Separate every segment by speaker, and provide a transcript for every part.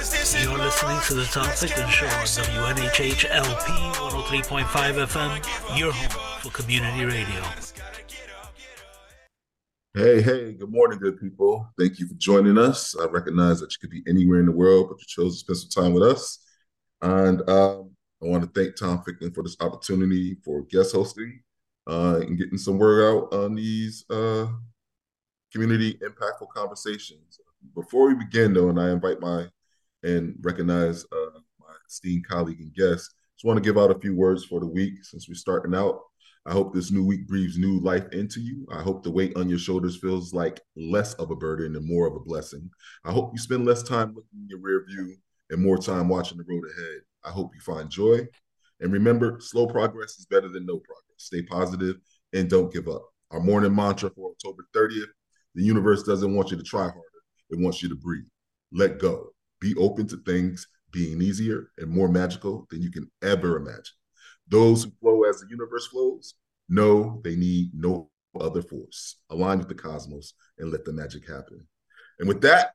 Speaker 1: You're listening to the Tom Ficklin Show on WNHHLP 103.5 FM, your home for community radio.
Speaker 2: Hey, hey, good morning, good people. Thank you for joining us. I recognize that you could be anywhere in the world, but you chose to spend some time with us. And um, I want to thank Tom Ficklin for this opportunity for guest hosting uh, and getting some word out on these uh, community impactful conversations. Before we begin, though, and I invite my and recognize uh, my esteemed colleague and guest. Just want to give out a few words for the week since we're starting out. I hope this new week breathes new life into you. I hope the weight on your shoulders feels like less of a burden and more of a blessing. I hope you spend less time looking in your rear view and more time watching the road ahead. I hope you find joy. And remember, slow progress is better than no progress. Stay positive and don't give up. Our morning mantra for October 30th the universe doesn't want you to try harder, it wants you to breathe. Let go. Be open to things being easier and more magical than you can ever imagine. Those who flow as the universe flows know they need no other force. Align with the cosmos and let the magic happen. And with that,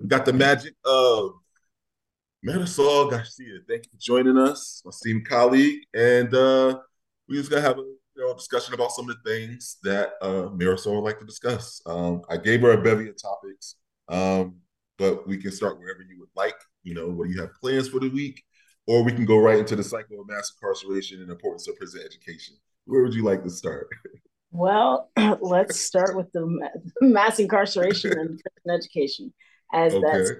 Speaker 2: we got the magic of Marisol Garcia. Thank you for joining us, my esteemed colleague. And uh, we're just gonna have a you know, discussion about some of the things that uh, Marisol would like to discuss. Um, I gave her a bevy of topics. Um, but we can start wherever you would like. You know, what do you have plans for the week? Or we can go right into the cycle of mass incarceration and importance of prison education. Where would you like to start?
Speaker 3: Well, let's start with the mass incarceration and prison education, as okay. that's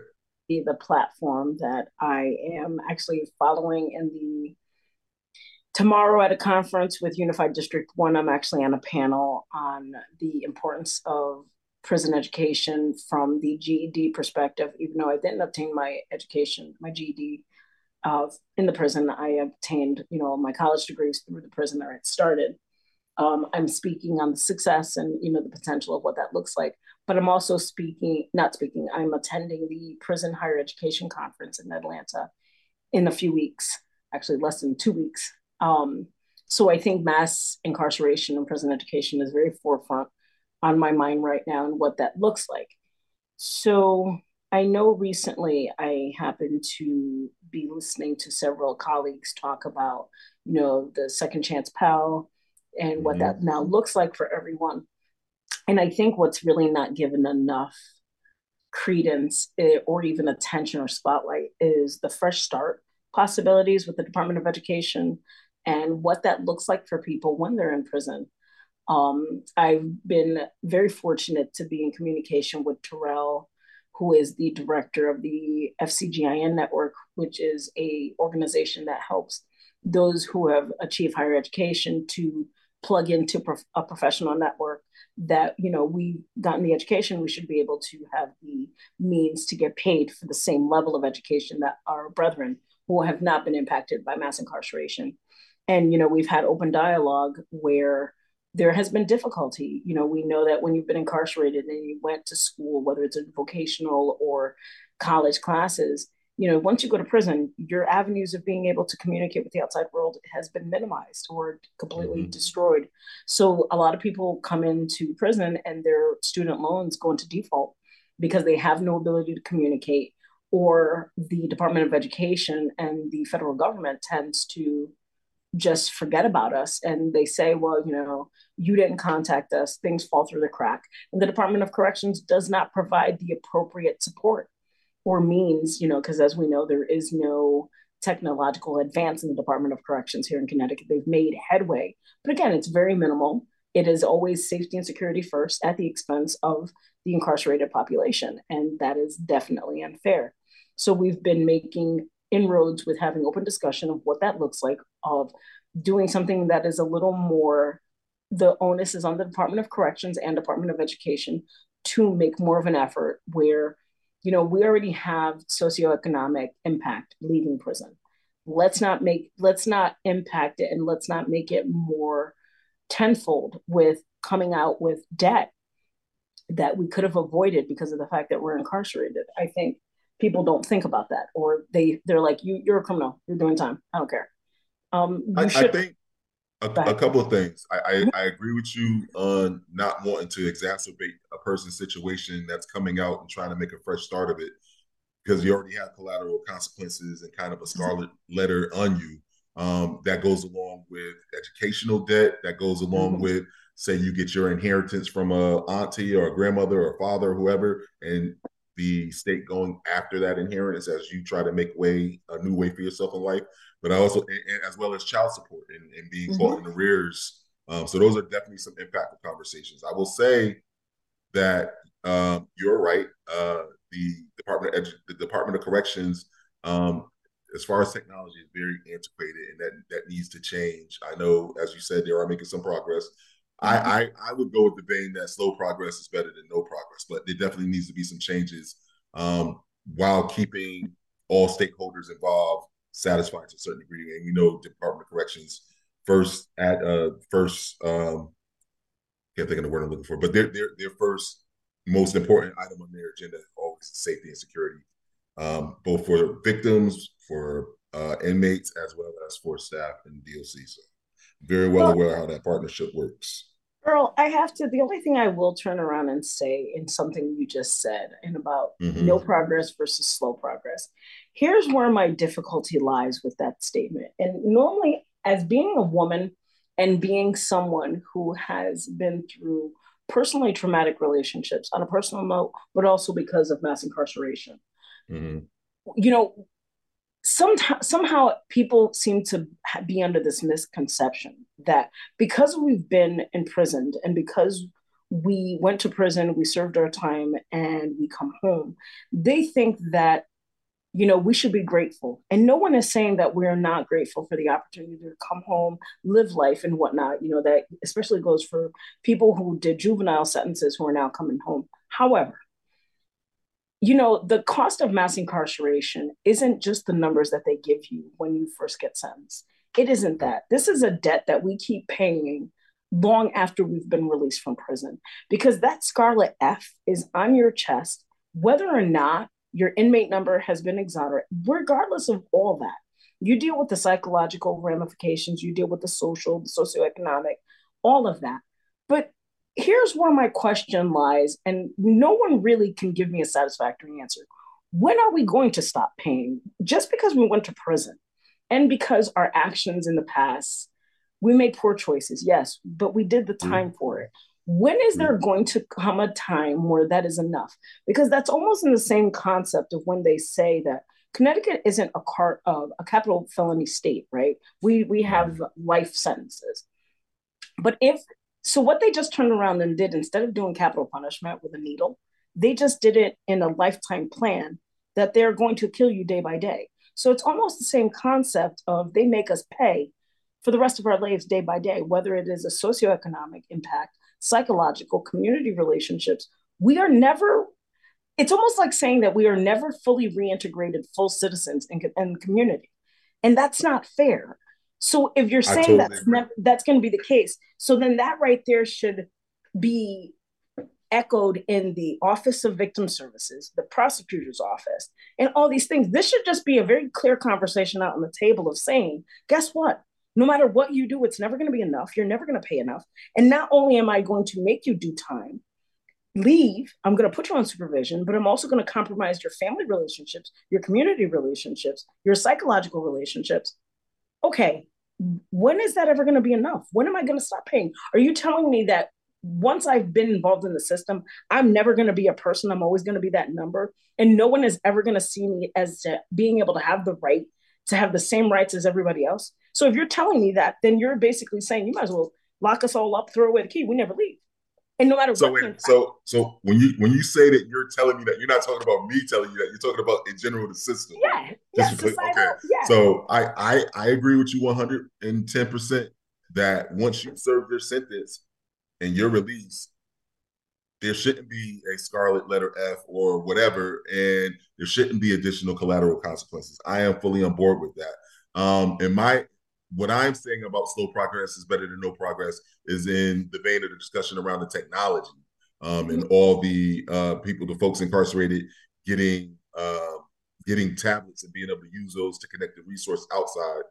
Speaker 3: the platform that I am actually following in the tomorrow at a conference with Unified District One. I'm actually on a panel on the importance of prison education from the GED perspective, even though I didn't obtain my education, my GED uh, in the prison, I obtained, you know, my college degrees through the prison where it started. Um, I'm speaking on the success and, you know, the potential of what that looks like. But I'm also speaking, not speaking, I'm attending the Prison Higher Education Conference in Atlanta in a few weeks, actually less than two weeks. Um, so I think mass incarceration and prison education is very forefront on my mind right now and what that looks like. So I know recently I happened to be listening to several colleagues talk about, you know, the second chance Pell and mm-hmm. what that now looks like for everyone. And I think what's really not given enough credence eh, or even attention or spotlight is the fresh start possibilities with the Department of Education and what that looks like for people when they're in prison. Um, I've been very fortunate to be in communication with Terrell, who is the director of the FICGN network, which is a organization that helps those who have achieved higher education to plug into prof- a professional network that you know we've gotten the education we should be able to have the means to get paid for the same level of education that our brethren who have not been impacted by mass incarceration. And you know we've had open dialogue where there has been difficulty. You know, we know that when you've been incarcerated and you went to school, whether it's a vocational or college classes, you know, once you go to prison, your avenues of being able to communicate with the outside world has been minimized or completely mm-hmm. destroyed. So a lot of people come into prison and their student loans go into default because they have no ability to communicate or the Department of Education and the federal government tends to just forget about us. And they say well you know you didn't contact us things fall through the crack. And the department of corrections does not provide the appropriate support or means you know because as we know there is no technological advance in the department of corrections here in connecticut. They've made headway. But again it's very minimal. It is always safety and security first at the expense of the incarcerated population. And that is definitely unfair. So we've been making inroads with having open discussion of what that looks like, of doing something that is a little more, the onus is on the Department of Corrections and Department of Education to make more of an effort where you know, we already have socioeconomic impact leaving prison. Let's not make let's not impact it and let's not make it more tenfold with coming out with debt that we could have avoided because of the fact that we're incarcerated. I think people don't think about that, or they they're like, "You you're a criminal. You're doing time. I don't care."
Speaker 2: Um, I, I, think a, a, couple of things. I, I, mm-hmm. I agree with you on not wanting to exacerbate a person's situation that's coming out and trying to make a fresh start of it because you already have collateral consequences and kind of a mm-hmm. scarlet letter on you. Um, that goes along with educational debt. That goes along mm-hmm. with say you get your inheritance from a auntie or a grandmother or father or whoever, and the state going after that inheritance as you try to make way a new way for yourself in life. But I also, and, as well as child support and, and being mm-hmm. caught in arrears. Um, so those are definitely some impactful conversations. I will say that um, you're right. Uh, the Department of Edu- the Department of Corrections, um, as far as technology, is very antiquated, and that that needs to change. I know, as you said, they are making some progress. I, mm-hmm. I, I would go with the vein that slow progress is better than no progress, but there definitely needs to be some changes um, while keeping all stakeholders involved satisfied to a certain degree. And we know Department of Corrections first at uh first um can't think of the word I'm looking for, but their their their first most important item on their agenda always safety and security, um, both for victims, for uh, inmates, as well as for staff and DOC. So very well, well aware how that partnership works.
Speaker 3: Earl, I have to. The only thing I will turn around and say in something you just said and about mm-hmm. no progress versus slow progress. Here's where my difficulty lies with that statement. And normally, as being a woman and being someone who has been through personally traumatic relationships on a personal note, but also because of mass incarceration, mm-hmm. you know, sometimes somehow people seem to be under this misconception that because we've been imprisoned and because we went to prison, we served our time, and we come home, they think that you know we should be grateful. And no one is saying that we're not grateful for the opportunity to come home live life and whatnot you know that especially goes for people who did juvenile sentences who are now coming home. However you know, the cost of mass incarceration isn't just the numbers that they give you when you first get sentenced. It isn't that. This is a debt that we keep paying long after we've been released from prison because that scarlet F is on your chest, whether or not your inmate number has been exonerated, regardless of all that. You deal with the psychological ramifications, you deal with the social, the socioeconomic, all of that. But here's where my question lies, and no one really can give me a satisfactory answer. When are we going to stop paying? Just because we went to prison and because our actions in the past, we made poor choices, yes, but we did the mm. time for it. When is there mm. going to come a time where that is enough? Because that's almost in the same concept of when they say that Connecticut isn't a car uh, a capital felony state, right? We we have mm. life sentences. But if so what they just turned around and did instead of doing capital punishment with a needle, they just did it in a lifetime plan that they're going to kill you day by day. So it's almost the same concept of they make us pay for the rest of our lives day by day, whether it is a socioeconomic impact, psychological, community relationships. We are never, it's almost like saying that we are never fully reintegrated full citizens in, in community. And that's not fair. So if you're saying totally that's that's going to be the case, so then that right there should be echoed in the Office of Victim Services, the prosecutor's office, and all these things. This should just be a very clear conversation out on the table of saying, guess what? No matter what you do, it's never going to be enough. You're never going to pay enough. And not only am I going to make you do time, leave, I'm going to put you on supervision, but I'm also going to compromise your family relationships, your community relationships, your psychological relationships, okay, when is that ever going to be enough? When am I going to stop paying? Are you telling me that once I've been involved in the system, I'm never going to be a person. I'm always going to be that number. And no one is ever going to see me as to being able to have the right to have the same rights as everybody else. So if you're telling me that, then you're basically saying you might as well lock us all up, throw away the key. We never leave. And no matter
Speaker 2: so
Speaker 3: what.
Speaker 2: Wait, so so when you when you say that you're telling me that you're not talking about me telling you that you're talking about in general the system.
Speaker 3: Yeah. Yes,
Speaker 2: okay. Yeah. So I, I I agree with you 110 percent that once you serve your sentence and you're released, there shouldn't be a scarlet letter F or whatever, and there shouldn't be additional collateral consequences. I am fully on board with that. Um, and my what I'm saying about slow progress is better than no progress is in the vein of the discussion around the technology um, and all the uh, people, the folks incarcerated, getting uh, getting tablets and being able to use those to connect the resource outside,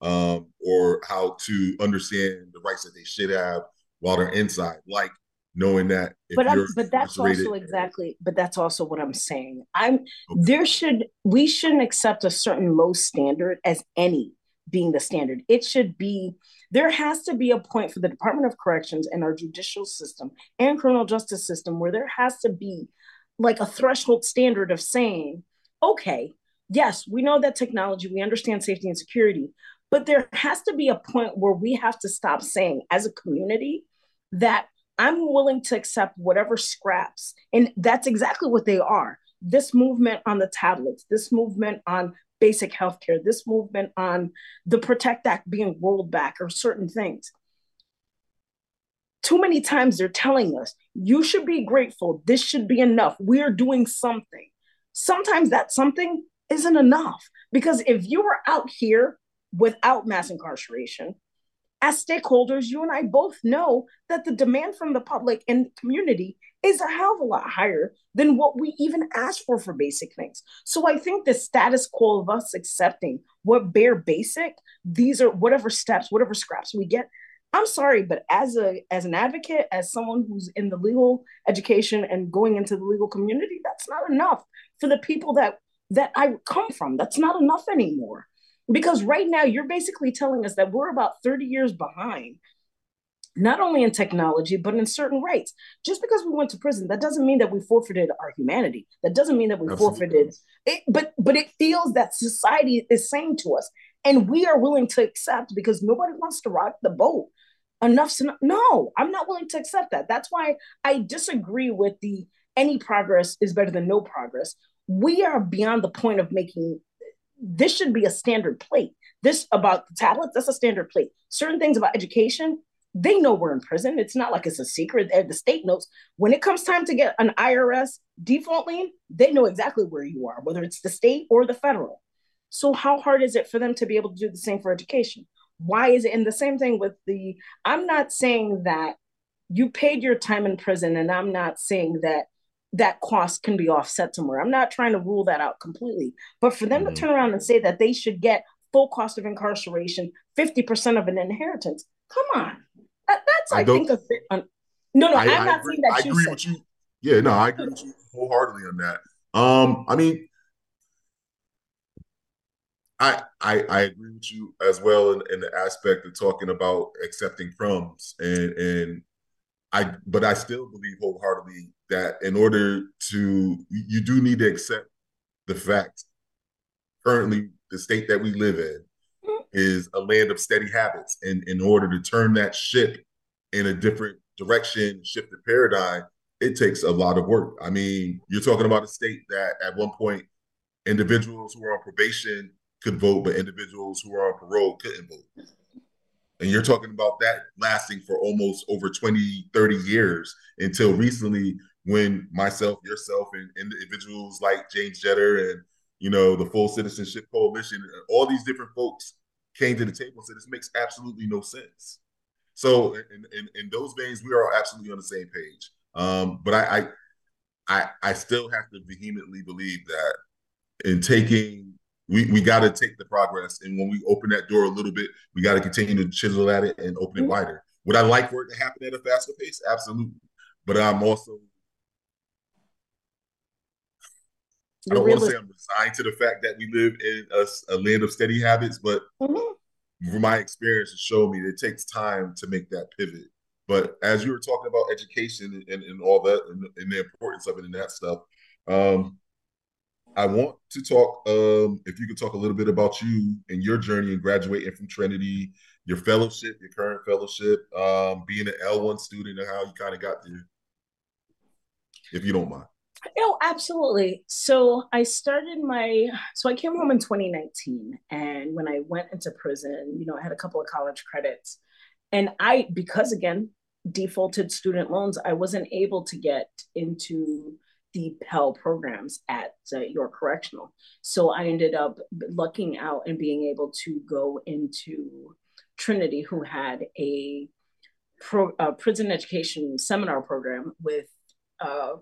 Speaker 2: um, or how to understand the rights that they should have while they're inside, like knowing that.
Speaker 3: but but that's also exactly. But that's also what I'm saying. I'm okay. there should we shouldn't accept a certain low standard as any being the standard. It should be there has to be a point for the Department of Corrections and our judicial system and criminal justice system where there has to be like a threshold standard of saying, okay, yes, we know that technology, we understand safety and security, but there has to be a point where we have to stop saying as a community that I'm willing to accept whatever scraps. And that's exactly what they are. This movement on the tablets, this movement on basic health care, this movement on the Protect Act being rolled back, or certain things. Too many times they're telling us, you should be grateful. This should be enough. We're doing something. Sometimes that something isn't enough because if you were out here without mass incarceration, as stakeholders, you and I both know that the demand from the public and community is a hell of a lot higher than what we even ask for for basic things. So I think the status quo of us accepting what bare basic, these are whatever steps, whatever scraps we get. I'm sorry, but as a as an advocate, as someone who's in the legal education and going into the legal community, that's not enough for the people that that I come from. That's not enough anymore. Because right now you're basically telling us that we're about 30 years behind not only in technology, but in certain rights. Just because we went to prison, that doesn't mean that we forfeited our humanity. That doesn't mean that we Absolutely. forfeited it, but but it feels that society is saying to us, and we are willing to accept because nobody wants to rock the boat. Enough no, I'm not willing to accept that. That's why I disagree with the any progress is better than no progress. We are beyond the point of making this should be a standard plate. This about the tablets, that's a standard plate. Certain things about education, they know we're in prison. It's not like it's a secret. The state knows when it comes time to get an IRS default lien, they know exactly where you are, whether it's the state or the federal. So, how hard is it for them to be able to do the same for education? Why is it? And the same thing with the, I'm not saying that you paid your time in prison, and I'm not saying that that cost can be offset somewhere. I'm not trying to rule that out completely. But for them mm-hmm. to turn around and say that they should get full cost of incarceration, 50% of an inheritance, come on that, that's I, I think a bit. Un- no, no, I, am not
Speaker 2: agree,
Speaker 3: saying that.
Speaker 2: I agree with you. Yeah, no, I agree with you wholeheartedly on that. Um, I mean, I, I I agree with you as well in, in, the aspect of talking about accepting crumbs and and I but I still believe wholeheartedly that in order to you do need to accept the fact currently the state that we live in is a land of steady habits. And in order to turn that ship in a different direction, shift the paradigm, it takes a lot of work. I mean, you're talking about a state that at one point individuals who are on probation could vote, but individuals who are on parole couldn't vote. And you're talking about that lasting for almost over 20, 30 years until recently when myself, yourself, and, individuals like James Jeter and you know the Full Citizenship Coalition, all these different folks came to the table and said this makes absolutely no sense. So in, in, in those veins, we are absolutely on the same page. Um, but I, I I I still have to vehemently believe that in taking we, we got to take the progress and when we open that door a little bit we got to continue to chisel at it and open it mm-hmm. wider would i like for it to happen at a faster pace absolutely but i'm also I don't want to say I'm resigned to the fact that we live in a, a land of steady habits, but mm-hmm. from my experience, it shown me it takes time to make that pivot. But as you were talking about education and, and all that and, and, the importance of it and that stuff, um, I want to talk. Um, if you could talk a little bit about you and your journey in graduating from Trinity, your fellowship, your current fellowship, um, being an L1 student, and how you kind of got there, if you don't mind.
Speaker 3: Oh, absolutely. So I started my, so I came home in 2019. And when I went into prison, you know, I had a couple of college credits. And I, because again, defaulted student loans, I wasn't able to get into the Pell programs at uh, York Correctional. So I ended up lucking out and being able to go into Trinity, who had a, pro, a prison education seminar program with uh,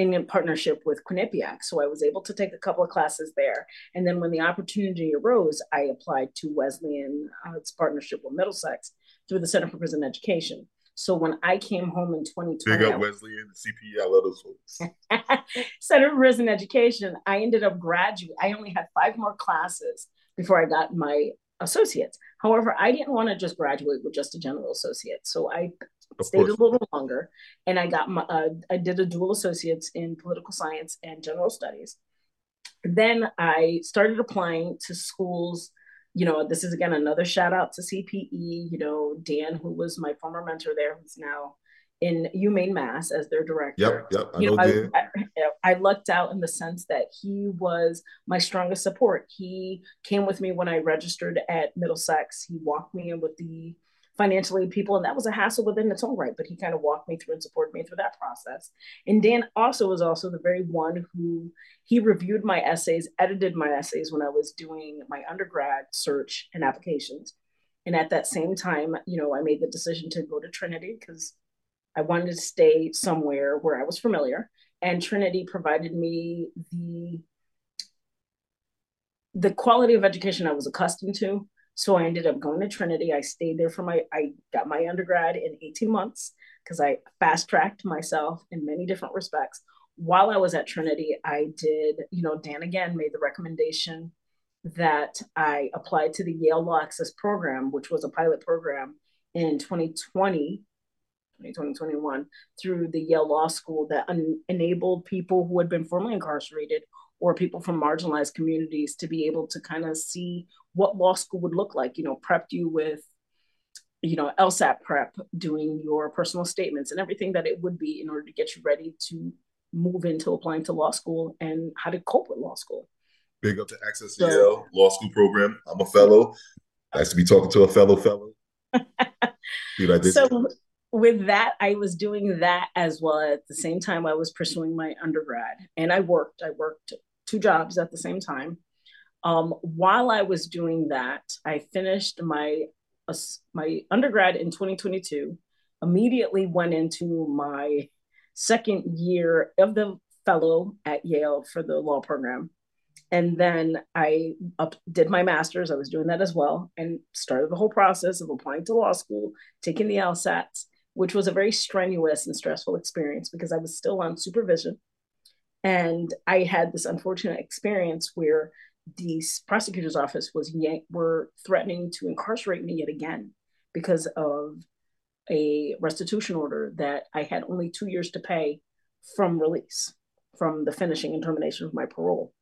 Speaker 3: in partnership with Quinnipiac. So I was able to take a couple of classes there. And then when the opportunity arose, I applied to Wesleyan, uh, its partnership with Middlesex through the Center for Prison Education. So when I came home in 2020,
Speaker 2: big up Wesleyan, CPE, I love those folks.
Speaker 3: Center for Prison Education, I ended up graduating. I only had five more classes before I got my associates. However, I didn't want to just graduate with just a general associate. So I of stayed course. a little longer and I got my, uh, I did a dual associates in political science and general studies. Then I started applying to schools. You know, this is again another shout out to CPE. You know, Dan, who was my former mentor there, who's now in UMaine Mass as their director.
Speaker 2: Yep, yep. I you know, know I,
Speaker 3: I, I, lucked out in the sense that he was my strongest support. He came with me when I registered at Middlesex. He walked me in with the financial aid people, and that was a hassle within its own right. But he kind of walked me through and supported me through that process. And Dan also was also the very one who he reviewed my essays, edited my essays when I was doing my undergrad search and applications. And at that same time, you know, I made the decision to go to Trinity because I wanted to stay somewhere where I was familiar, and Trinity provided me the the quality of education I was accustomed to. So I ended up going to Trinity. I stayed there for my I got my undergrad in 18 months because I fast tracked myself in many different respects. While I was at Trinity, I did, you know, Dan again made the recommendation that I applied to the Yale Law Access program, which was a pilot program in 2020 2021 through the Yale Law School that un- enabled people who had been formerly incarcerated or people from marginalized communities to be able to kind of see what law school would look like. You know, prepped you with, you know, LSAT prep, doing your personal statements and everything that it would be in order to get you ready to move into applying to law school and how to cope with law school.
Speaker 2: Big up to Access so, Yale Law School program. I'm a fellow. Nice to be talking to a fellow fellow.
Speaker 3: Dude, I did. So, with that, I was doing that as well at the same time I was pursuing my undergrad. And I worked, I worked two jobs at the same time. Um, while I was doing that, I finished my uh, my undergrad in 2022. Immediately went into my second year of the fellow at Yale for the law program. And then I up, did my master's. I was doing that as well and started the whole process of applying to law school, taking the LSATs, which was a very strenuous and stressful experience because I was still on supervision. And I had this unfortunate experience where the prosecutor's office was yank- were threatening to incarcerate me yet again because of a restitution order that I had only two years to pay from release, from the finishing and termination of my parole.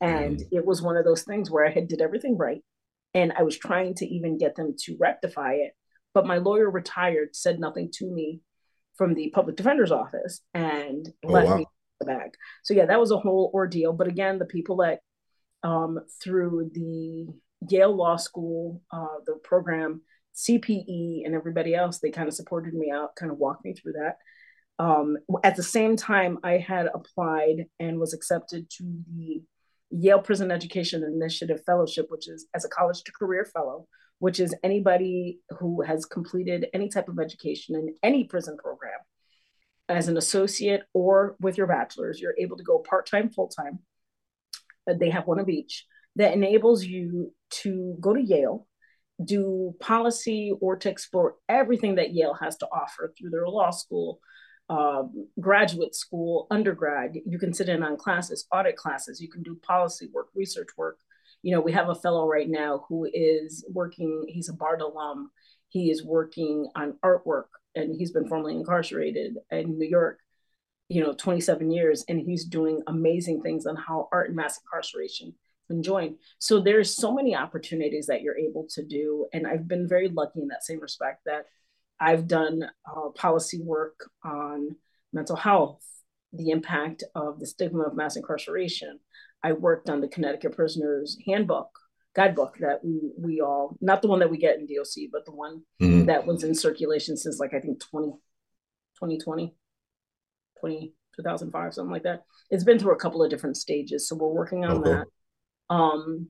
Speaker 3: And mm. it was one of those things where I had did everything right. And I was trying to even get them to rectify it but my lawyer retired, said nothing to me from the public defender's office and oh, let wow. me the bag. So yeah, that was a whole ordeal. But again, the people that um, through the Yale Law School, uh, the program, CPE, and everybody else, they kind of supported me out, kind of walked me through that. Um, at the same time, I had applied and was accepted to the Yale Prison Education Initiative Fellowship, which is as a college to career fellow, which is anybody who has completed any type of education in any prison program as an associate or with your bachelor's, you're able to go part time, full time. Uh, they have one of each that enables you to go to Yale, do policy, or to explore everything that Yale has to offer through their law school, um, graduate school, undergrad. You can sit in on classes, audit classes, you can do policy work, research work, you know, we have a fellow right now who is working, he's a Bard alum. He is working on artwork and he's been formerly incarcerated in New York, you know, 27 years. And he's doing amazing things on how art and mass incarceration can join. So there's so many opportunities that you're able to do. And I've been very lucky in that same respect that I've done uh, policy work on mental health, the impact of the stigma of mass incarceration, I worked on the Connecticut Prisoners Handbook guidebook that we we all not the one that we get in DOC, but the one mm-hmm. that was in circulation since like I think 20, 2020, 20, 2005, something like that. It's been through a couple of different stages, so we're working on okay. that. Um,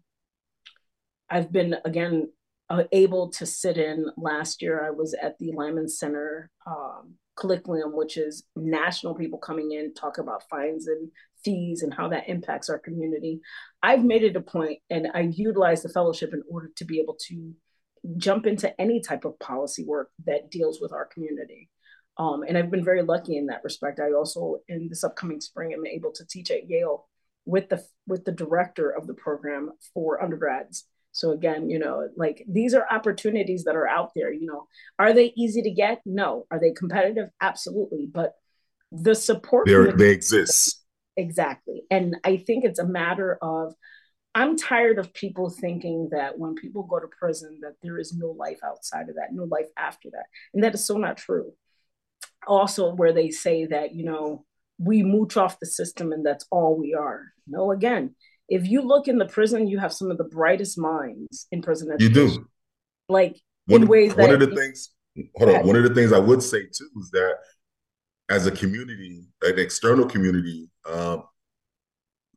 Speaker 3: I've been again uh, able to sit in. Last year, I was at the Liman Center um, colloquium, which is national people coming in talk about fines and fees and how that impacts our community. I've made it a point, and I utilize the fellowship in order to be able to jump into any type of policy work that deals with our community. Um, and I've been very lucky in that respect. I also, in this upcoming spring, am able to teach at Yale with the with the director of the program for undergrads. So again, you know, like these are opportunities that are out there. You know, are they easy to get? No. Are they competitive? Absolutely. But the support
Speaker 2: the they exist
Speaker 3: exactly, and I think it's a matter of. I'm tired of people thinking that when people go to prison that there is no life outside of that, no life after that, and that is so not true. Also, where they say that you know we mooch off the system and that's all we are. No, again, if you look in the prison, you have some of the brightest minds in prison.
Speaker 2: Education. You do.
Speaker 3: Like
Speaker 2: one, in ways one that. One of the things, hold on, one of the things I would say too is that as a community, an external community, um,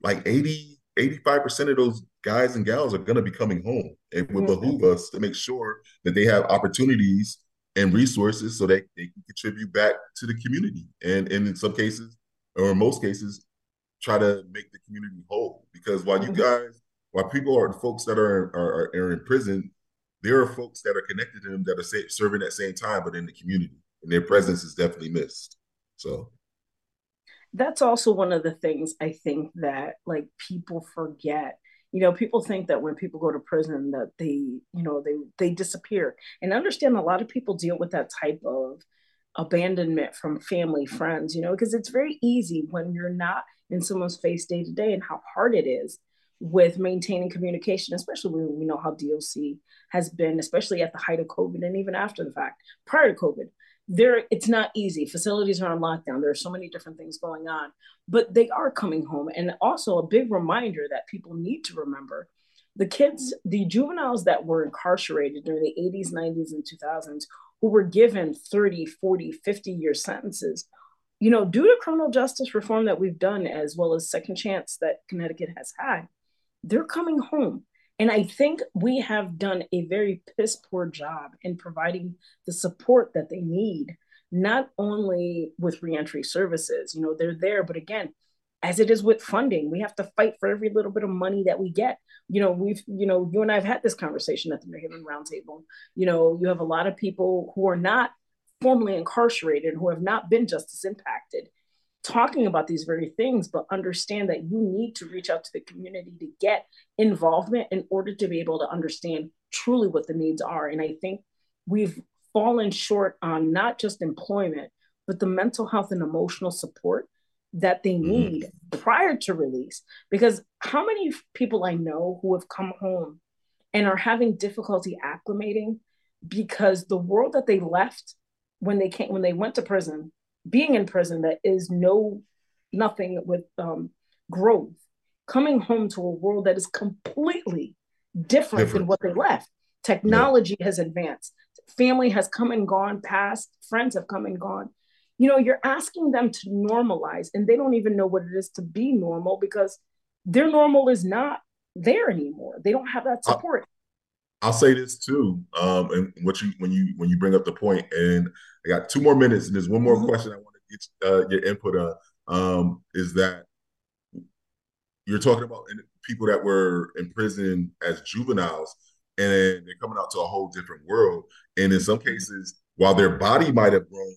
Speaker 2: like 80, 85% of those guys and gals are going to be coming home. It would mm-hmm. behoove us to make sure that they have opportunities and resources so that they can contribute back to the community. And, and in some cases, or in most cases, try to make the community whole. Because while you guys, while people are folks that are, are, are in prison, there are folks that are connected to them that are serving at same time, but in the community, and their presence is definitely missed. So
Speaker 3: that's also one of the things I think that like people forget. You know, people think that when people go to prison that they, you know, they they disappear. And understand a lot of people deal with that type of abandonment from family, friends, you know, because it's very easy when you're not in someone's face day to day and how hard it is with maintaining communication, especially when we know how DOC has been, especially at the height of COVID and even after the fact, prior to COVID. There, it's not easy. Facilities are on lockdown. There are so many different things going on, but they are coming home. And also a big reminder that people need to remember the kids, the juveniles that were incarcerated during the 80s, 90s, and 2000s who were given 30, 40, 50 year sentences, you know, due to criminal justice reform that we've done, as well as second chance that Connecticut has had, they're coming home. And I think we have done a very piss poor job in providing the support that they need, not only with reentry services, you know, they're there, but again, as it is with funding, we have to fight for every little bit of money that we get. You know, we've, you know, you and I have had this conversation at the New Haven Roundtable. You know, you have a lot of people who are not formally incarcerated, who have not been justice impacted, talking about these very things, but understand that you need to reach out to the community to get involvement in order to be able to understand truly what the needs are. And I think we've fallen short on not just employment, but the mental health and emotional support that they mm-hmm. need mm-hmm. prior to release. Because how many people I know who have come home and are having difficulty acclimating because the world that they left when they came when they went to prison, being in prison that is no nothing with um, growth, coming home to a world that is completely different, different. than what they left. Technology yeah. has advanced. Family has come and gone past. Friends have come and gone you know you're asking them to normalize and they don't even know what it is to be normal because their normal is not there anymore they don't have that support
Speaker 2: I'll, say this too um and what you when you when you bring up the point and i got two more minutes and there's one more mm-hmm. question i want to get uh, your input on um is that you're talking about people that were in prison as juveniles and they're coming out to a whole different world and in some cases while their body might have grown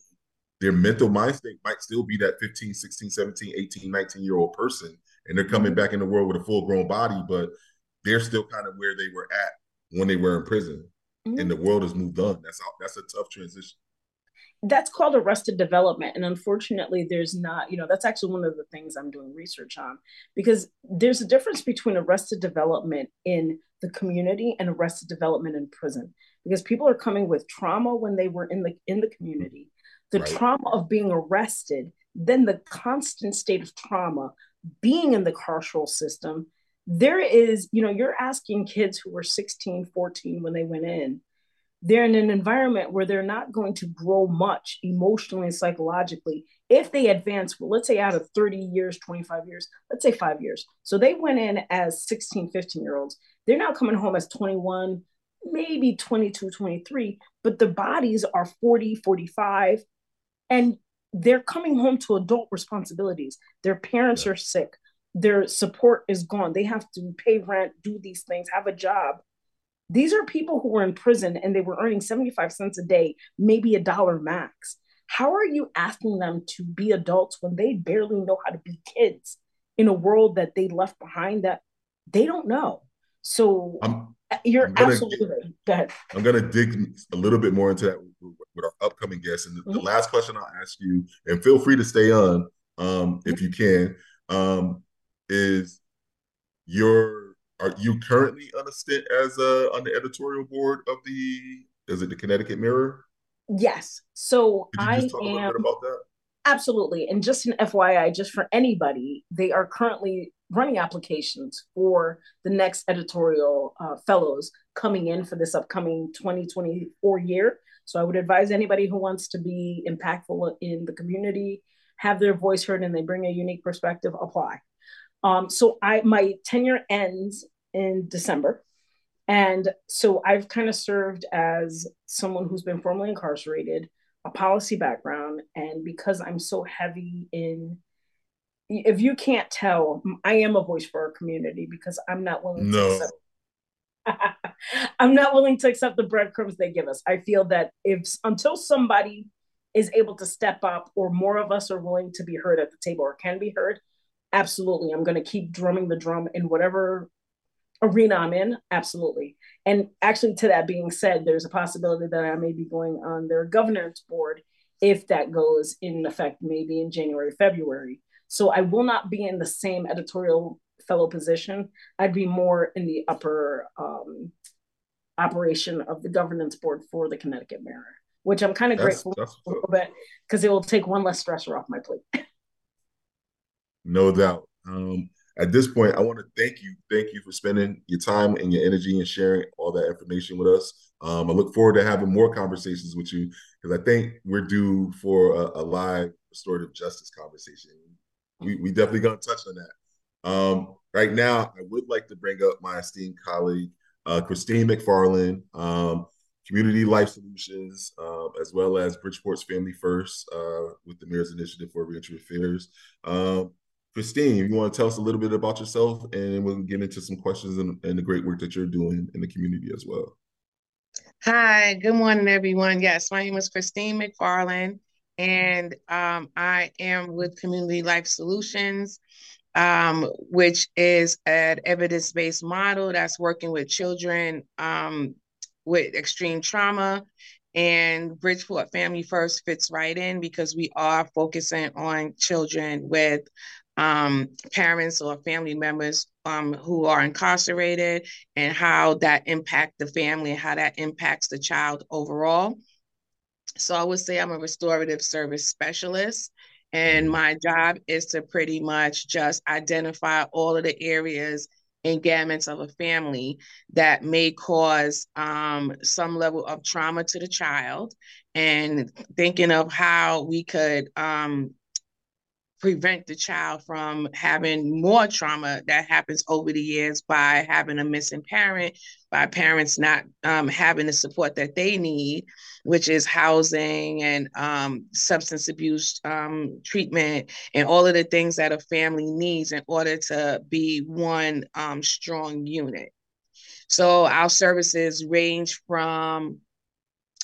Speaker 2: their mental mind state might still be that 15, 16, 17, 18, 19 year old person. And they're coming back in the world with a full grown body, but they're still kind of where they were at when they were in prison. Mm-hmm. And the world has moved on. That's that's a tough transition.
Speaker 3: That's called arrested development. And unfortunately, there's not, you know, that's actually one of the things I'm doing research on because there's a difference between arrested development in the community and arrested development in prison because people are coming with trauma when they were in the in the community the right. trauma of being arrested, then the constant state of trauma, being in the carceral system, there is, you know, you're asking kids who were 16, 14 when they went in, they're in an environment where they're not going to grow much emotionally and psychologically if they advance, well, let's say out of 30 years, 25 years, let's say five years. So they went in as 16, 15 year olds. They're now coming home as 21, maybe 22, 23, but the bodies are 40, 45, and they're coming home to adult responsibilities. Their parents yeah. are sick their support is gone. They have to pay rent, do these things, have a job. These are people who were in prison and they were earning 75 cents a day, maybe a dollar max. How are you asking them to be adults when they barely know how to be kids in a world that they left behind that they don't know? So I'm, you're I'm gonna, absolutely go ahead.
Speaker 2: I'm going to dig a little bit more into that with our upcoming guests. And the, mm-hmm. the last question I'll ask you, and feel free to stay on um, if mm-hmm. you can. Um, is your are you currently on a stint as a on the editorial board of the is it the Connecticut Mirror?
Speaker 3: Yes. So I am Absolutely. And just an FYI, just for anybody, they are currently running applications for the next editorial uh, fellows coming in for this upcoming 2024 year. So I would advise anybody who wants to be impactful in the community, have their voice heard, and they bring a unique perspective, apply. Um, so I my tenure ends in December. And so I've kind of served as someone who's been formerly incarcerated, a policy background, and because I'm so heavy in if you can't tell, I am a voice for our community because I'm not willing no. to accept I'm not willing to accept the breadcrumbs they give us. I feel that if until somebody is able to step up or more of us are willing to be heard at the table or can be heard, absolutely. I'm going to keep drumming the drum in whatever arena i'm in. Absolutely. And actually to that being said there's a possibility that i may be going on their governance board if that goes in effect maybe in january february. So i will not be in the same editorial fellow position. I'd be more in the upper um, operation of the governance board for the connecticut mirror which i'm kind of grateful for a little bit because it will take one less stressor off my plate
Speaker 2: No doubt. Um, at this point, I want to thank you. Thank you for spending your time and your energy and sharing all that information with us. Um, I look forward to having more conversations with you because I think we're due for a, a, live restorative justice conversation. We, we definitely going to touch on that. Um, right now, I would like to bring up my esteemed colleague, uh, Christine McFarland, um, Community Life Solutions, uh, as well as Bridgeport's Family First uh, with the Mayor's Initiative for Reentry Affairs. Um, Christine, you want to tell us a little bit about yourself and we'll get into some questions and, and the great work that you're doing in the community as well.
Speaker 4: Hi, good morning, everyone. Yes, my name is Christine McFarland, and um, I am with Community Life Solutions, um, which is an evidence based model that's working with children um, with extreme trauma. And Bridgeport Family First fits right in because we are focusing on children with um, parents or family members um, who are incarcerated and how that impact the family and how that impacts the child overall. So I would say I'm a restorative service specialist. And mm-hmm. my job is to pretty much just identify all of the areas and gamuts of a family that may cause um, some level of trauma to the child and thinking of how we could um, prevent the child from having more trauma that happens over the years by having a missing parent, by parents not um, having the support that they need, which is housing and um, substance abuse um, treatment and all of the things that a family needs in order to be one um, strong unit. So our services range from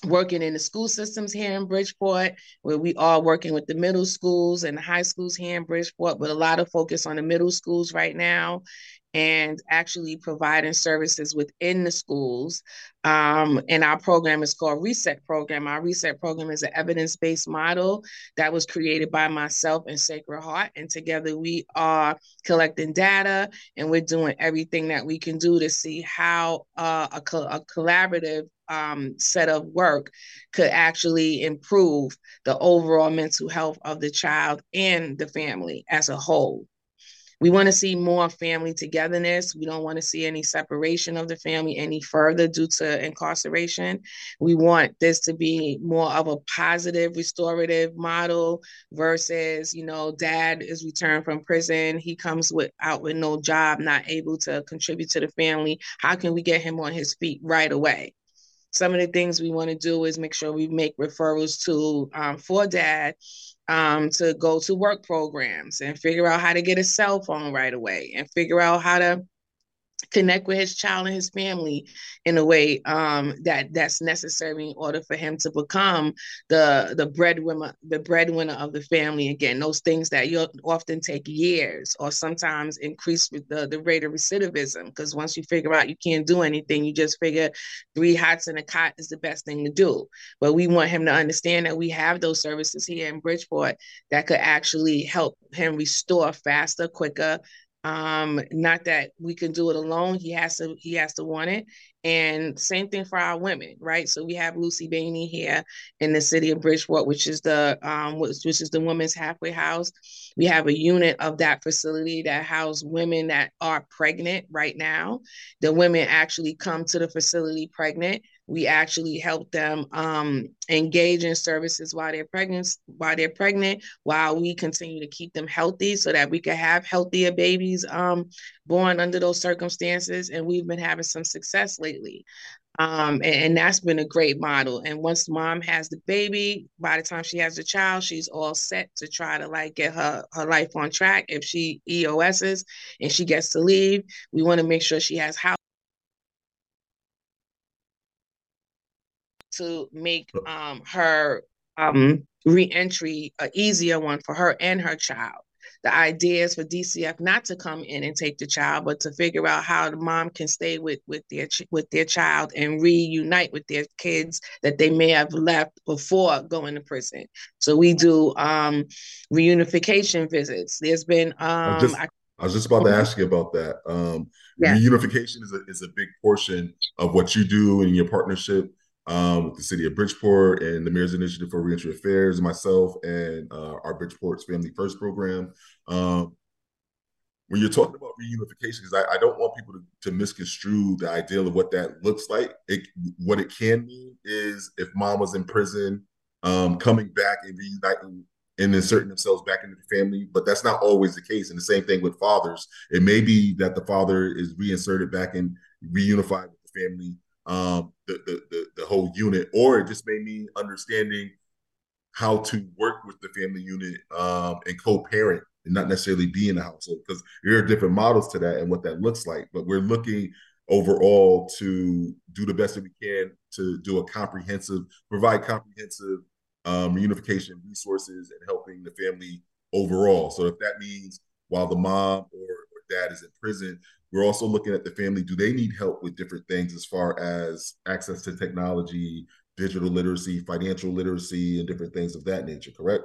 Speaker 4: working in the school systems here in Bridgeport, where we are working with the middle schools and the high schools here in Bridgeport, but a lot of focus on the middle schools right now and actually providing services within the schools. Um, and our program is called Reset Program. Our Reset Program is an evidence based model that was created by myself and Sacred Heart. And together we are collecting data and we're doing everything that we can do to see how uh, a, co- a collaborative um, set of work could actually improve the overall mental health of the child and the family as a whole. we want to see more family togetherness. We don't want to see any separation of the family any further due to incarceration. We want this to be more of a positive, restorative model versus, you know, dad is returned from prison. He comes with out with no job, not able to contribute to the family. How can we get him on his feet right away? Some of the things we want to do is make sure we make referrals to um, for dad um, to go to work programs and figure out how to get a cell phone right away and figure out how to connect with his child and his family in a way um, that that's necessary in order for him to become the the breadwinner the breadwinner of the family again. Those things that you often take years or sometimes increase the, the rate of recidivism because once you figure out you can't do anything you just figure three hots and a cot is the best thing to do. But we want him to understand that we have those services here in bridgeport that could actually help him restore faster quicker um not that we can do it alone he has to he has to want it. And same thing for our women right? So we have lucy bainey here in the city of bridgeport which is the um which, which is the women's halfway house. We have a unit of that facility that house women that are pregnant right now. The women actually come to the facility pregnant we actually help them um, engage in services while they're pregnant, while they're pregnant, while we continue to keep them healthy, so that we can have healthier babies um, born under those circumstances. And we've been having some success lately. Um, and, and, that's been a great model. And once mom has the baby, by the time she has the child, she's all set to try to like get her her life on track. If she EOSs and she gets to leave, we want to make sure she has house to make um, her um, reentry an easier one for her and her child. The idea is for DCF not to come in and take the child, but to figure out how the mom can stay with with their with their child and reunite with their kids that they may have left before going to prison. So we do um, reunification visits. There's been um,
Speaker 2: I, just, I, I was just about to ask you about that. Um, yeah. Reunification is a, is a big portion of what you do in your partnership um, with the city of Bridgeport and the Mayor's Initiative for Reentry Affairs, myself and uh, our Bridgeport's Family First program. Um, when you're talking about reunification, because I, I, don't want people to, to, misconstrue the ideal of what that looks like. It, what it can mean is if mom was in prison, um, coming back and reuniting and inserting themselves back into the family, but that's not always the case. And the same thing with fathers. It may be that the father is reinserted back and reunified with the family um, the, the, the the whole unit, or it just made me understanding how to work with the family unit um, and co-parent and not necessarily be in the household because there are different models to that and what that looks like. But we're looking overall to do the best that we can to do a comprehensive, provide comprehensive um, reunification resources and helping the family overall. So if that means while the mom or, or dad is in prison, we're also looking at the family. Do they need help with different things as far as access to technology, digital literacy, financial literacy, and different things of that nature, correct?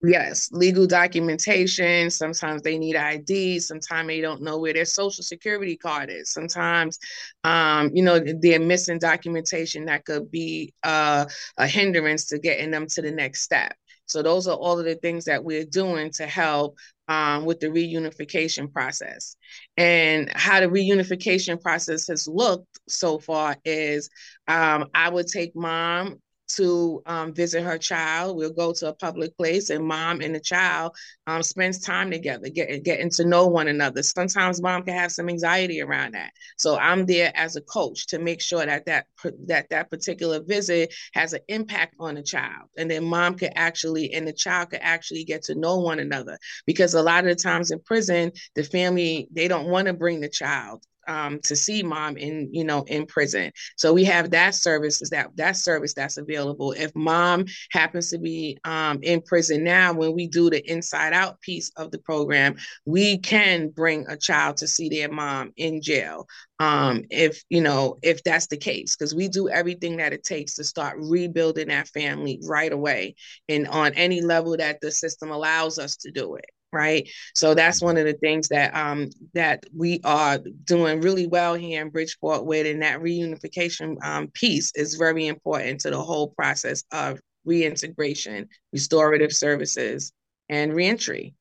Speaker 4: Yes, legal documentation. Sometimes they need ID. Sometimes they don't know where their social security card is. Sometimes, um, you know, they're missing documentation that could be uh, a hindrance to getting them to the next step. So those are all of the things that we're doing to help um, with the reunification process. And how the reunification process has looked so far is um, I would take mom to um, visit her child. We'll go to a public place, and mom and the child um, spends time together, get, getting to know one another. Sometimes mom can have some anxiety around that, so I'm there as a coach to make sure that that that that particular visit has an impact on the child, and then mom could actually and the child could actually get to know one another. Because a lot of the times in prison, the family they don't want to bring the child um, to see mom in you know in prison. So we have that service is that that service that's available. If mom happens to be um, in prison now when we do the inside out piece of the program we can bring a child to see their mom in jail um, if you know if that's the case. Because we do everything that it takes to start rebuilding that family right away and on any level that the system allows us to do it right so that's one of the things that um that we are doing really well here in bridgeport with and that reunification um, piece is very important to the whole process of reintegration restorative services and reentry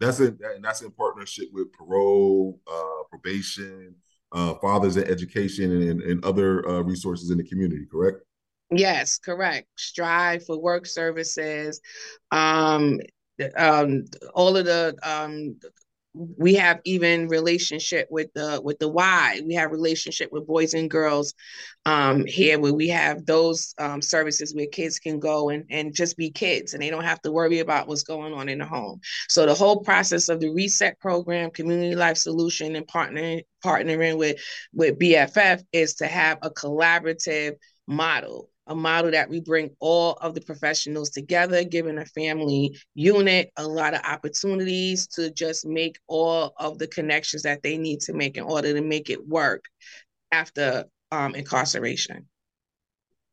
Speaker 2: that's in and that's in partnership with parole, uh, probation, uh, fathers in education, and, and other uh, resources in the community. Correct?
Speaker 4: Yes, correct. Strive for work services, um, um, all of the um, we have even relationship with the with the Y. We have relationship with boys and girls um, here where we have those um, services where kids can go and, and just be kids and they don't have to worry about what's going on in the home. So the whole process of the reset program, community life solution, and partnering partnering with with BFF is to have a collaborative model a model that we bring all of the professionals together, giving a family unit a lot of opportunities to just make all of the connections that they need to make in order to make it work after um, incarceration.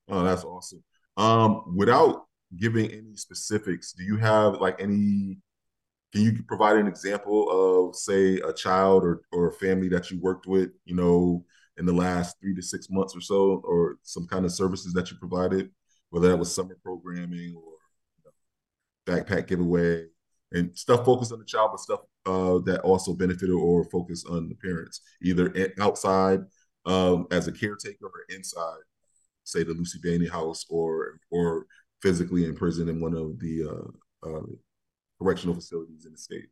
Speaker 2: Oh, that's awesome. Um, without giving any specifics, do you have like any? Can you provide an example of, say, a child or or a family that you worked with? You know, in the last three to six months or so, or some kind of services that you provided, whether that was summer programming or you know, backpack giveaway and stuff focused on the child, but stuff uh, that also benefited or focused on the parents, either outside um, as a caretaker or inside, say the Lucy Bainey house, or or physically in prison in one of the uh, uh, correctional facilities in the state.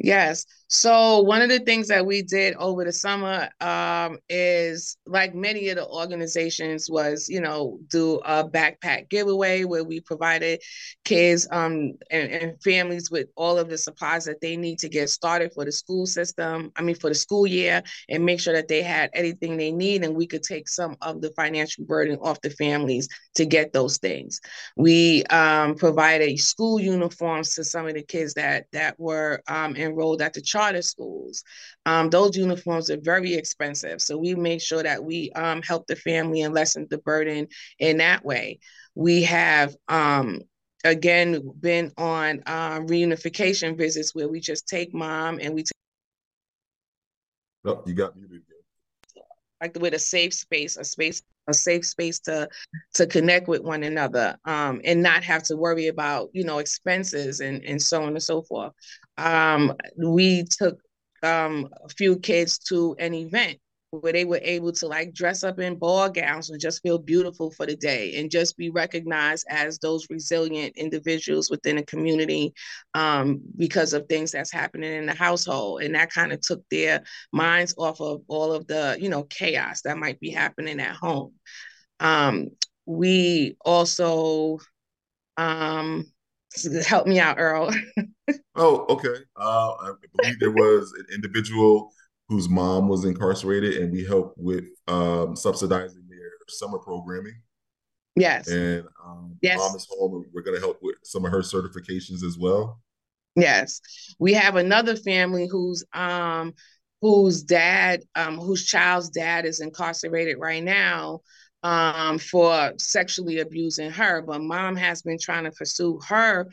Speaker 4: Yes. So one of the things that we did over the summer um, is, like many of the organizations, was you know do a backpack giveaway where we provided kids um, and, and, families with all of the supplies that they need to get started for the school system. I mean, for the school year, and make sure that they had anything they need, and we could take some of the financial burden off the families to get those things. We um, provided school uniforms to some of the kids that that were um, in enrolled at the charter schools. Um, those uniforms are very expensive. So we make sure that we um, help the family and lessen the burden in that way. We have um, again been on uh, reunification visits where we just take mom and we take.
Speaker 2: Oh, you got muted
Speaker 4: like with a safe space, a space, a safe space to to connect with one another, um, and not have to worry about you know expenses and and so on and so forth. Um, we took um, a few kids to an event where they were able to like dress up in ball gowns and just feel beautiful for the day and just be recognized as those resilient individuals within a community um, because of things that's happening in the household. And that kind of took their minds off of all of the you know chaos that might be happening at home. Um, we also um, help me out earl.
Speaker 2: Oh okay. Uh, i believe there was an individual whose mom was incarcerated, and we helped with um, subsidizing their summer programming.
Speaker 4: Yes.
Speaker 2: And um, yes. mom is home, we're going to help with some of her certifications as well.
Speaker 4: Yes, we have another family whose um whose dad um whose child's dad is incarcerated right now um for sexually abusing her, but mom has been trying to pursue her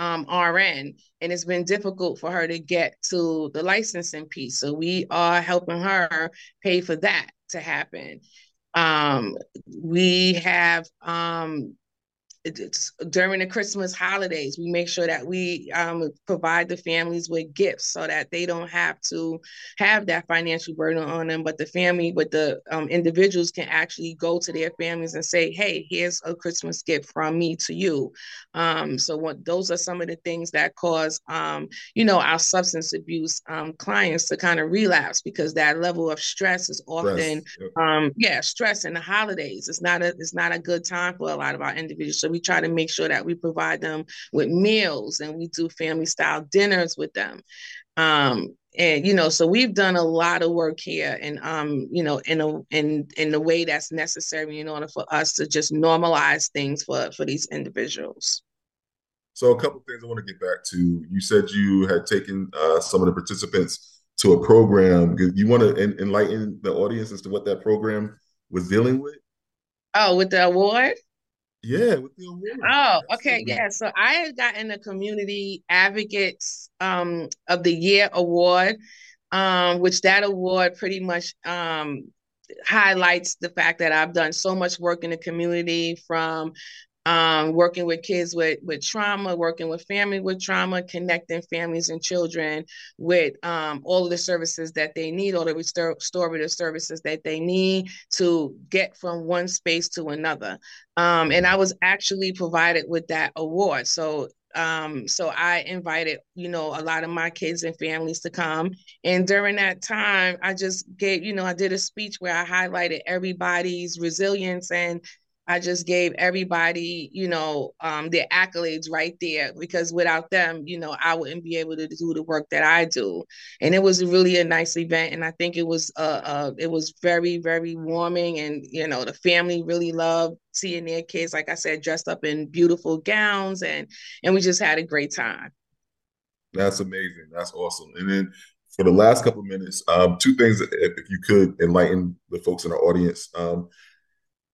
Speaker 4: um, RN, and it's been difficult for her to get to the licensing piece. So we are helping her pay for that to happen. Um, we have um, it's during the Christmas holidays, we make sure that we um, provide the families with gifts so that they don't have to have that financial burden on them. But the family, but the um, individuals can actually go to their families and say, "Hey, here's a Christmas gift from me to you." Um, so what those are some of the things that cause, um, you know, our substance abuse um, clients to kind of relapse because that level of stress is often, stress. Um, yeah, stress in the holidays. It's not a it's not a good time for a lot of our individuals. So we try to make sure that we provide them with meals and we do family style dinners with them. Um, and you know, so we've done a lot of work here, and um, you know, in a in in the way that's necessary in order for us to just normalize things for for these individuals.
Speaker 2: So, a couple things I want to get back to. You said you had taken uh, some of the participants to a program. You want to enlighten the audience as to what that program was dealing with?
Speaker 4: Oh, with the award?
Speaker 2: Yeah, with the award.
Speaker 4: Oh, okay, yeah. So I had gotten the Community Advocates um, of the Year award, um, which that award pretty much um, highlights the fact that I've done so much work in the community from um, working with kids with with trauma, working with family with trauma, connecting families and children with um, all of the services that they need, all the restorative services that they need to get from one space to another. Um, and I was actually provided with that award. So um so i invited you know a lot of my kids and families to come and during that time i just gave you know i did a speech where i highlighted everybody's resilience and I just gave everybody, you know, um, their accolades right there because without them, you know, I wouldn't be able to do the work that I do. And it was really a nice event, and I think it was uh, uh it was very very warming, and you know, the family really loved seeing their kids, like I said, dressed up in beautiful gowns, and and we just had a great time.
Speaker 2: That's amazing. That's awesome. And then for the last couple minutes, um, two things, if you could enlighten the folks in our audience. Um,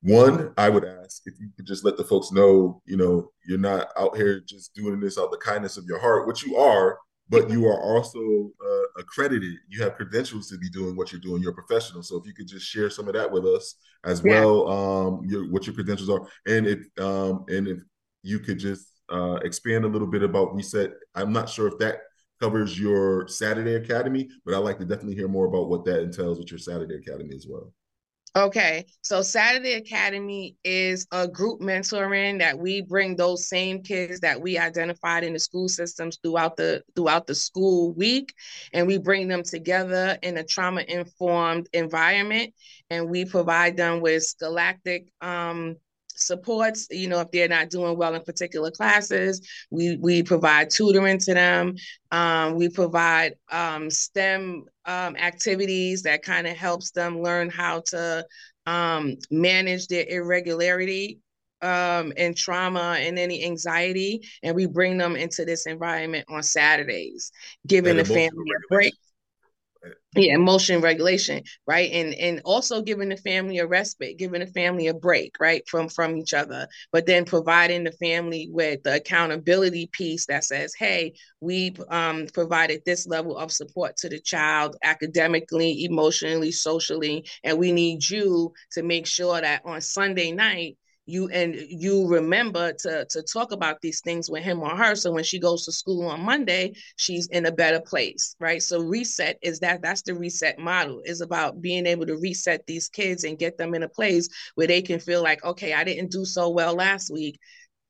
Speaker 2: one, I would ask if you could just let the folks know, you know, you're not out here just doing this out of the kindness of your heart, which you are, but you are also uh, accredited. You have credentials to be doing what you're doing. You're a professional. So if you could just share some of that with us as yeah. well, um, your, what your credentials are, and if um, and if you could just uh, expand a little bit about Reset. I'm not sure if that covers your Saturday Academy, but I'd like to definitely hear more about what that entails with your Saturday Academy as well.
Speaker 4: Okay, so Saturday Academy is a group mentoring that we bring those same kids that we identified in the school systems throughout the throughout the school week, and we bring them together in a trauma informed environment, and we provide them with scholastic um, supports you know if they're not doing well in particular classes we we provide tutoring to them. Um, we provide um, stem um, activities that kind of helps them learn how to um, manage their irregularity um, and trauma and any anxiety and we bring them into this environment on saturdays giving the family a break yeah emotion regulation right? And and also giving the family a respite giving the family a break right from from each other but then providing the family with the accountability piece that says hey we um, provided this level of support to the child academically emotionally socially and we need you to make sure that on sunday night you and you remember to to talk about these things with him or her. So when she goes to school on monday she's in a better place right? So reset is that that's the reset model. Is about being able to reset these kids and get them in a place where they can feel like okay i didn't do so well last week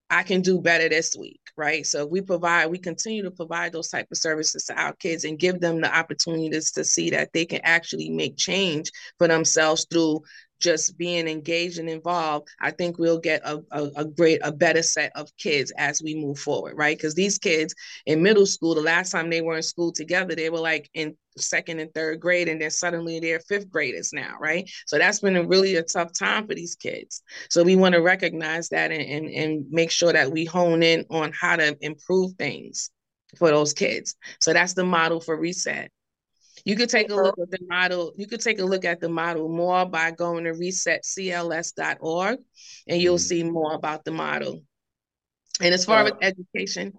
Speaker 4: I can do better this week, right? So we provide, we continue to provide those type of services to our kids and give them the opportunities to see that they can actually make change for themselves through just being engaged and involved, I think we'll get a, a, a great, a better set of kids as we move forward, right? Because these kids in middle school, the last time they were in school together, they were like in second and third grade, and then suddenly they're fifth graders now, right? So that's been a really a tough time for these kids. So we want to recognize that and, and, and make sure that we hone in on how to improve things for those kids. So that's the model for reset. You could take a look at the model. You could take a look at the model more by going to resetcls.org and you'll mm-hmm. see more about the model. And as far uh, as education,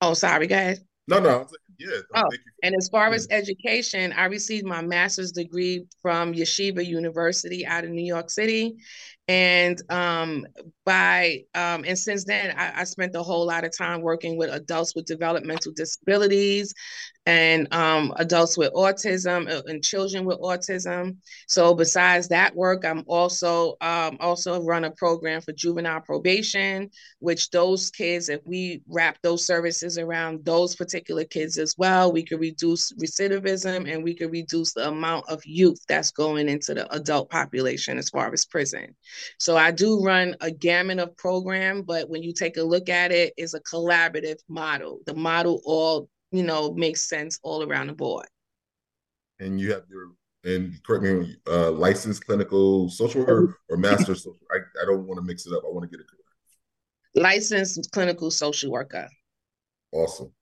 Speaker 4: oh, sorry, guys.
Speaker 2: No, no, yeah.
Speaker 4: Oh, and as far as education, I received my master's degree from Yeshiva University out of New York City. And um, by um, and since then, I, I, spent a whole lot of time working with adults with developmental disabilities and um, adults with autism uh, and children with autism. So besides that work, I'm also um, also run a program for juvenile probation, which those kids, if we wrap those services around those particular kids as well, we could reduce recidivism and we could reduce the amount of youth that's going into the adult population as far as prison. So I do run a gamut of program, but when you take a look at it, it's a collaborative model. The model all, you know, makes sense all around the board.
Speaker 2: And you have your and correct me, uh, licensed clinical social worker or master social. I, I don't want to mix it up. I want to get it correct.
Speaker 4: Licensed clinical social worker.
Speaker 2: Awesome.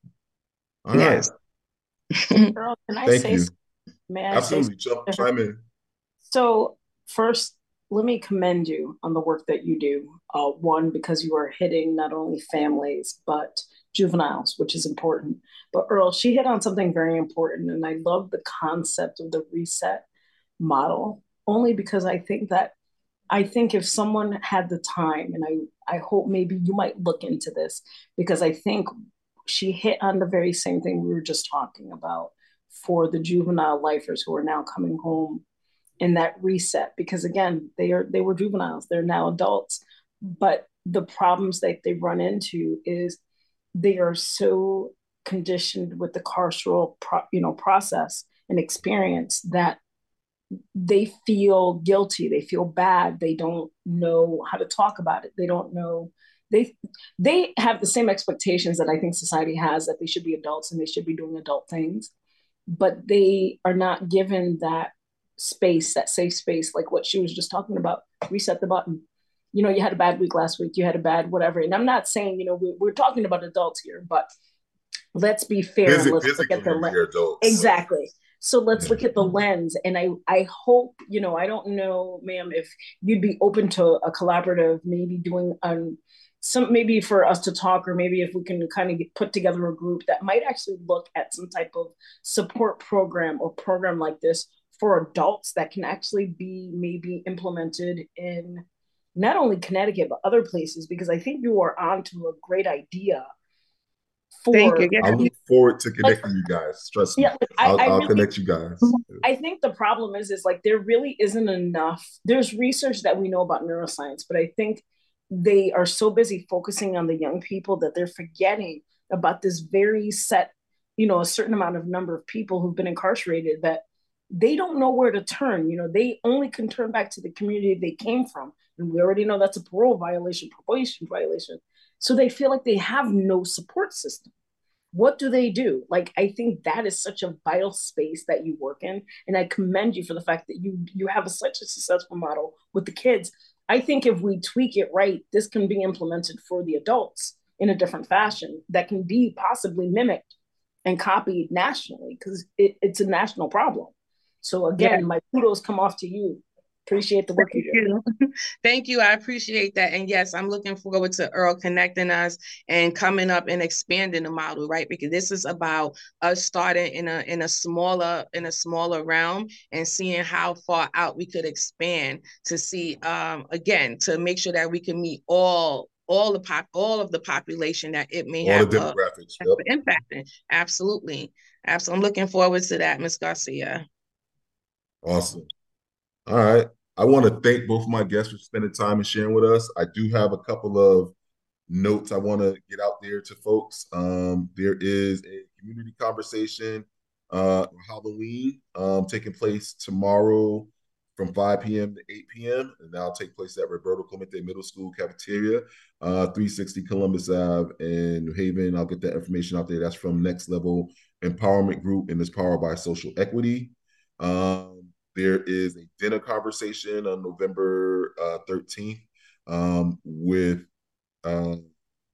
Speaker 3: All yes. right. Girl, can I Thank say? You.
Speaker 2: May I Absolutely. Jump, chime in.
Speaker 3: So first, let me commend you on the work that you do. Uh, one, because you are hitting not only families, but juveniles, which is important. But Earl, she hit on something very important. And I love the concept of the reset model, only because I think that I think if someone had the time, and I, I hope maybe you might look into this because I think she hit on the very same thing we were just talking about for the juvenile lifers who are now coming home in that reset because again they are they were juveniles they're now adults but the problems that they run into is they are so conditioned with the carceral pro, you know process and experience that they feel guilty they feel bad they don't know how to talk about it they don't know they they have the same expectations that i think society has that they should be adults and they should be doing adult things but they are not given that space that safe space like what she was just talking about. Reset the button you know you had a bad week last week you had a bad whatever. And i'm not saying you know we're, we're talking about adults here but let's be fair Visit, let's look at the lens exactly. So let's look at the lens. And i i hope you know i don't know ma'am if you'd be open to a collaborative maybe doing um some maybe for us to talk or maybe if we can kind of get, put together a group that might actually look at some type of support program or program like this for adults that can actually be maybe implemented in not only Connecticut but other places because I think you are onto a great idea
Speaker 2: for, Thank you. I look forward to connecting like, you guys. Trust yeah, me. Like, I'll, I, I will really, connect you guys. Mhm.
Speaker 3: I think the problem is, is like there really isn't enough. There's research that we know about neuroscience, but I think they are so busy focusing on the young people that they're forgetting about this very set, you know, a certain amount of number of people who've been incarcerated that they don't know where to turn. You know, they only can turn back to the community they came from. And we already know that's a parole violation, probation violation. So they feel like they have no support system. What do they do? Like, I think that is such a vital space that you work in. And I commend you for the fact that you you have a, such a successful model with the kids. I think if we tweak it right, this can be implemented for the adults in a different fashion that can be possibly mimicked and copied nationally because it, it's a national problem. So again, yeah. my kudos come off to you appreciate the work you
Speaker 4: do. Thank you. I appreciate that. And yes, I'm looking forward to Earl connecting us and coming up and expanding the model, right? Because this is about us starting in a in a smaller in a smaller realm and seeing how far out we could expand to see um again to make sure that we can meet all all the pop all of the population that it may all have the demographics uh, yep. impacting. Absolutely. Absolutely. I'm looking forward to that, Ms. Garcia.
Speaker 2: Awesome. All right. I want to thank both of my guests for spending time and sharing with us. I do have a couple of notes I want to get out there to folks. Um, there is a community conversation uh, Halloween um, taking place tomorrow from 5 p.m. to 8 p.m. and that'll take place at Roberto Clemente Middle School cafeteria, uh, 360 Columbus Ave in New Haven. I'll get that information out there. That's from Next Level Empowerment Group and is powered by Social Equity. Um, there is a dinner conversation on November uh, 13th um, with uh,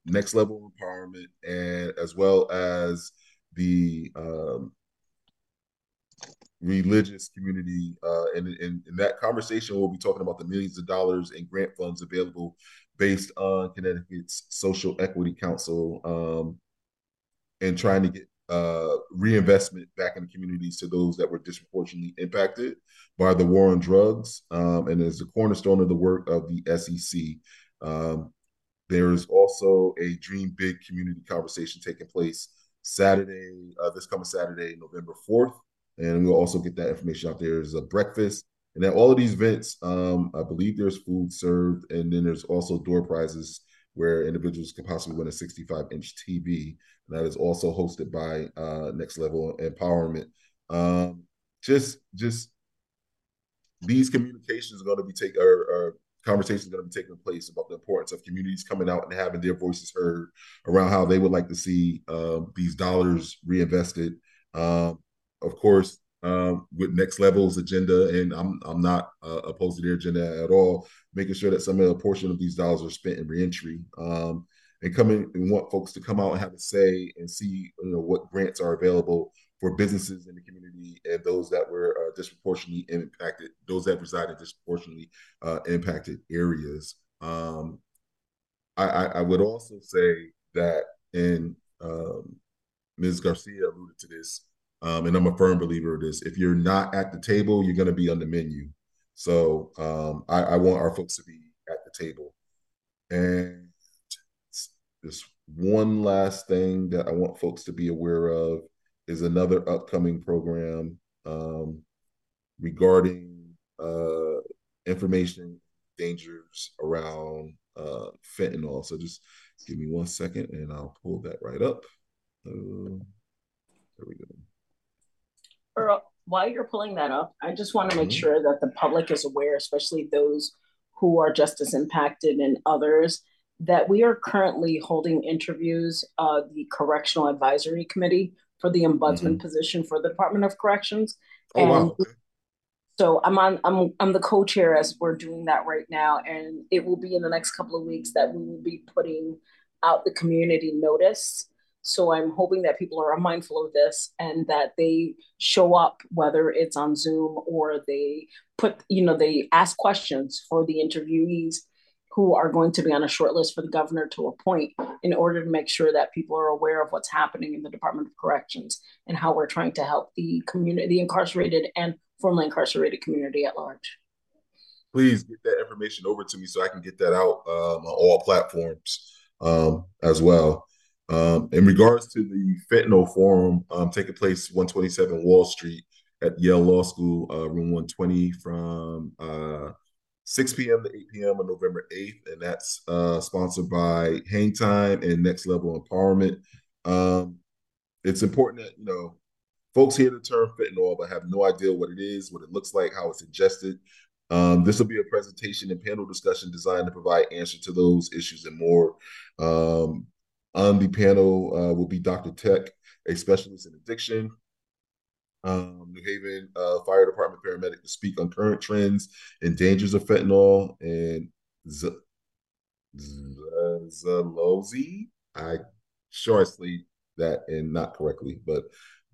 Speaker 2: Next Level Empowerment and as well as the um, religious community. Uh, and in, in, that conversation, we'll be talking about the millions of dollars in grant funds available based on Connecticut's Social Equity Council um, and trying to get uh, reinvestment back in the communities to those that were disproportionately impacted by the war on drugs, um, and is a cornerstone of the work of the SEC. Um, there is also a Dream Big community conversation taking place Saturday, uh, this coming Saturday, November 4th. And we'll also get that information out there. There's a breakfast. And at all of these events, um, I believe there's food served. And then there's also door prizes where individuals can possibly win a 65 inch TV. And that is also hosted by uh, Next Level Empowerment. Um, just, just these communications are going to be taken, or, or conversations are going to be taking place about the importance of communities coming out and having their voices heard around how they would like to see uh, these dollars reinvested. Um, of course, um, with next levels agenda, and I'm I'm not uh, opposed to their agenda at all. Making sure that some of the portion of these dollars are spent in reentry, um, and coming and want folks to come out and have a say and see you know what grants are available for businesses in the community and those that were uh, disproportionately impacted, those that reside in disproportionately uh, impacted areas. Um, I, I, I, would also say that, and um, Ms. Garcia alluded to this, um, and I'm a firm believer of this. If you're not at the table, you're going to be on the menu. So um, I, I want our folks to be at the table. And this one last thing that I want folks to be aware of is another upcoming program um, regarding uh, information dangers around uh, fentanyl. So just give me one second and I'll pull that right up. Uh, there we go.
Speaker 3: Earl, while you're pulling that up, I just want to make mm-hmm. sure that the public is aware, especially those who are just as impacted and others, that we are currently holding interviews, uh, the Correctional Advisory Committee for the ombudsman mm-hmm. position for the Department of Corrections. Oh, and wow. so I'm on I'm I'm the co-chair as we're doing that right now. And it will be in the next couple of weeks that we will be putting out the community notice so I'm hoping that people are mindful of this and that they show up, whether it's on Zoom or they put, you know, they ask questions for the interviewees who are going to be on a short list for the governor to appoint in order to make sure that people are aware of what's happening in the Department of Corrections and how we're trying to help the community, the incarcerated and formerly incarcerated community at large.
Speaker 2: Please get that information over to me so I can get that out um, on all platforms um, as well. Um, in regards to the fentanyl forum um, taking place 127 Wall Street at Yale Law School, uh, room 120 from uh, 6 p.m. to 8 p.m. on November 8th. And that's uh, sponsored by Hang Time and Next Level Empowerment. Um, it's important that, you know, folks hear the term fentanyl but have no idea what it is, what it looks like, how it's ingested. Um, this will be a presentation and panel discussion designed to provide answer to those issues and more. Um, on the panel uh, will be Dr. Tech, a specialist in addiction, um, New Haven uh, Fire Department paramedic to speak on current trends and dangers of fentanyl, and Z- Zalozi. I sure I sleep that and not correctly, but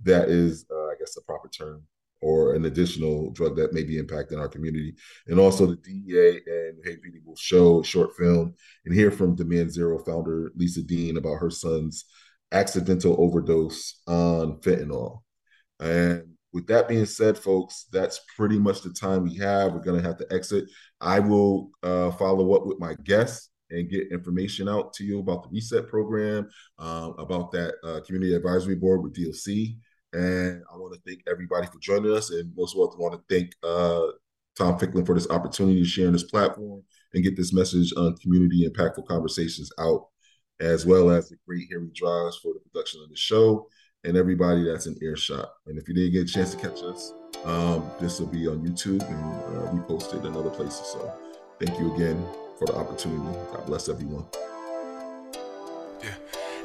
Speaker 2: that is, uh, I guess, the proper term or an additional drug that may be impacting our community. And also the DEA and Hey will show a short film and hear from Demand Zero founder Lisa Dean about her son's accidental overdose on fentanyl. And with that being said, folks, that's pretty much the time we have. We're going to have to exit. I will uh, follow up with my guests and get information out to you about the reset program, uh, about that uh, community advisory board with DLC. And I want to thank everybody for joining us. And most of all, I want to thank uh, Tom Ficklin for this opportunity to share on this platform and get this message on community impactful conversations out, as well as the great Harry Drives for the production of the show and everybody that's in earshot. And if you didn't get a chance to catch us, um, this will be on YouTube and uh, we posted in other places. So thank you again for the opportunity. God bless everyone.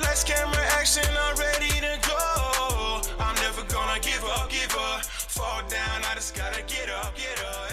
Speaker 5: Lights, camera, action, I'm ready to go. I'm never gonna give up, give up. Fall down, I just gotta get up, get up.